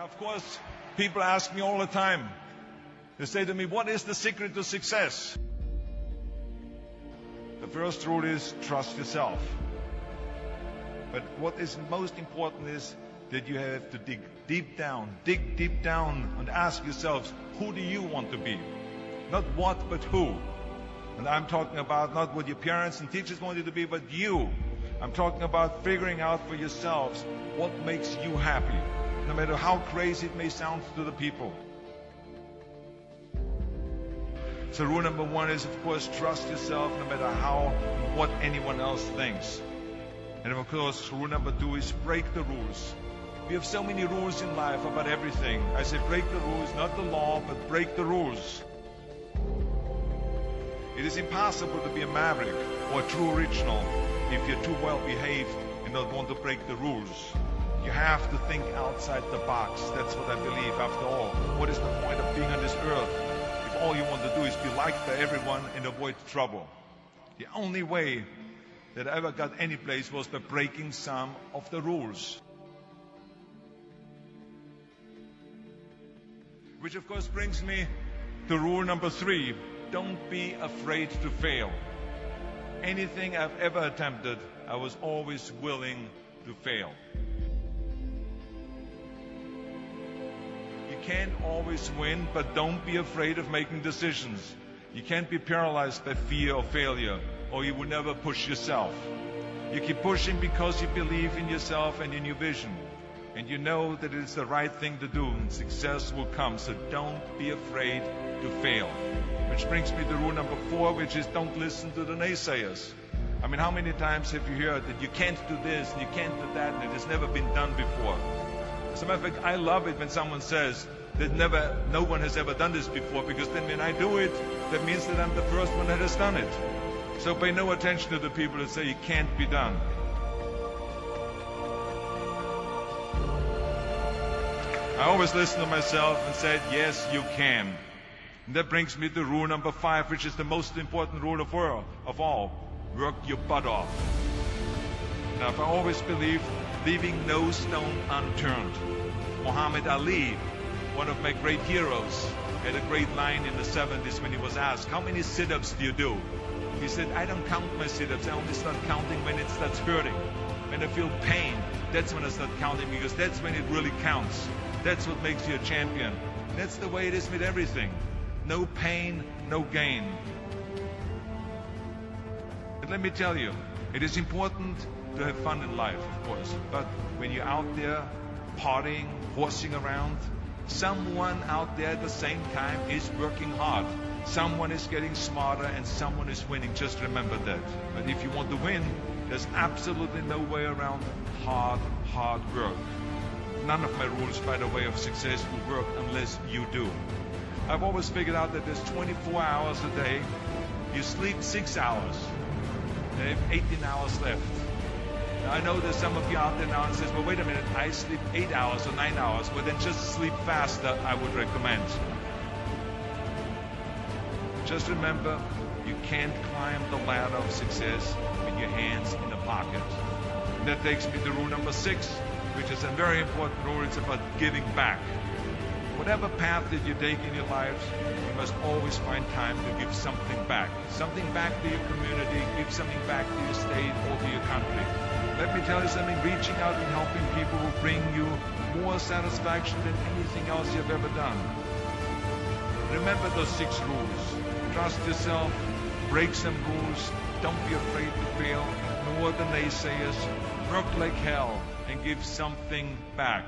Of course, people ask me all the time. They say to me, what is the secret to success? The first rule is trust yourself. But what is most important is that you have to dig deep down, dig deep down and ask yourselves, who do you want to be? Not what, but who. And I'm talking about not what your parents and teachers want you to be, but you. I'm talking about figuring out for yourselves what makes you happy, no matter how crazy it may sound to the people. So rule number one is, of course, trust yourself no matter how, what anyone else thinks. And of course, rule number two is break the rules. We have so many rules in life about everything. I say break the rules, not the law, but break the rules. It is impossible to be a maverick or a true original if you're too well behaved and don't want to break the rules. You have to think outside the box. That's what I believe after all. What is the point of being on this earth if all you want to do is be liked by everyone and avoid trouble? The only way that I ever got any place was by breaking some of the rules. Which of course brings me to rule number three. Don't be afraid to fail. Anything I've ever attempted, I was always willing to fail. Can't always win, but don't be afraid of making decisions. You can't be paralyzed by fear or failure, or you will never push yourself. You keep pushing because you believe in yourself and in your vision and you know that it is the right thing to do and success will come. So don't be afraid to fail. Which brings me to rule number four, which is don't listen to the naysayers. I mean, how many times have you heard that you can't do this and you can't do that and it has never been done before? As a matter of fact, I love it when someone says that never, no one has ever done this before because then when I do it, that means that I'm the first one that has done it. So pay no attention to the people that say it can't be done. I always listen to myself and said, yes, you can. And that brings me to rule number five, which is the most important rule of all. Of all. Work your butt off. Now, I've always believed leaving no stone unturned. Muhammad Ali, one of my great heroes, had a great line in the 70s when he was asked, how many sit-ups do you do? He said, I don't count my sit-ups. I only start counting when it starts hurting. When I feel pain, that's when I start counting because that's when it really counts. That's what makes you a champion. That's the way it is with everything. No pain, no gain. But let me tell you, it is important to have fun in life, of course. But when you're out there partying, horsing around, someone out there at the same time is working hard. Someone is getting smarter and someone is winning. Just remember that. But if you want to win, there's absolutely no way around hard, hard work. None of my rules, by the way, of success will work unless you do. I've always figured out that there's 24 hours a day. You sleep six hours. You have 18 hours left. Now, I know there's some of you out there now and says, well, wait a minute, I sleep eight hours or nine hours. Well, then just sleep faster, I would recommend. Just remember, you can't climb the ladder of success with your hands in the pocket. And that takes me to rule number six which is a very important rule. It's about giving back. Whatever path that you take in your lives, you must always find time to give something back. Something back to your community, give something back to your state or to your country. Let me tell you something, reaching out and helping people will bring you more satisfaction than anything else you've ever done. Remember those six rules. Trust yourself, break some rules, don't be afraid to fail, ignore the naysayers, work like hell, and give something back.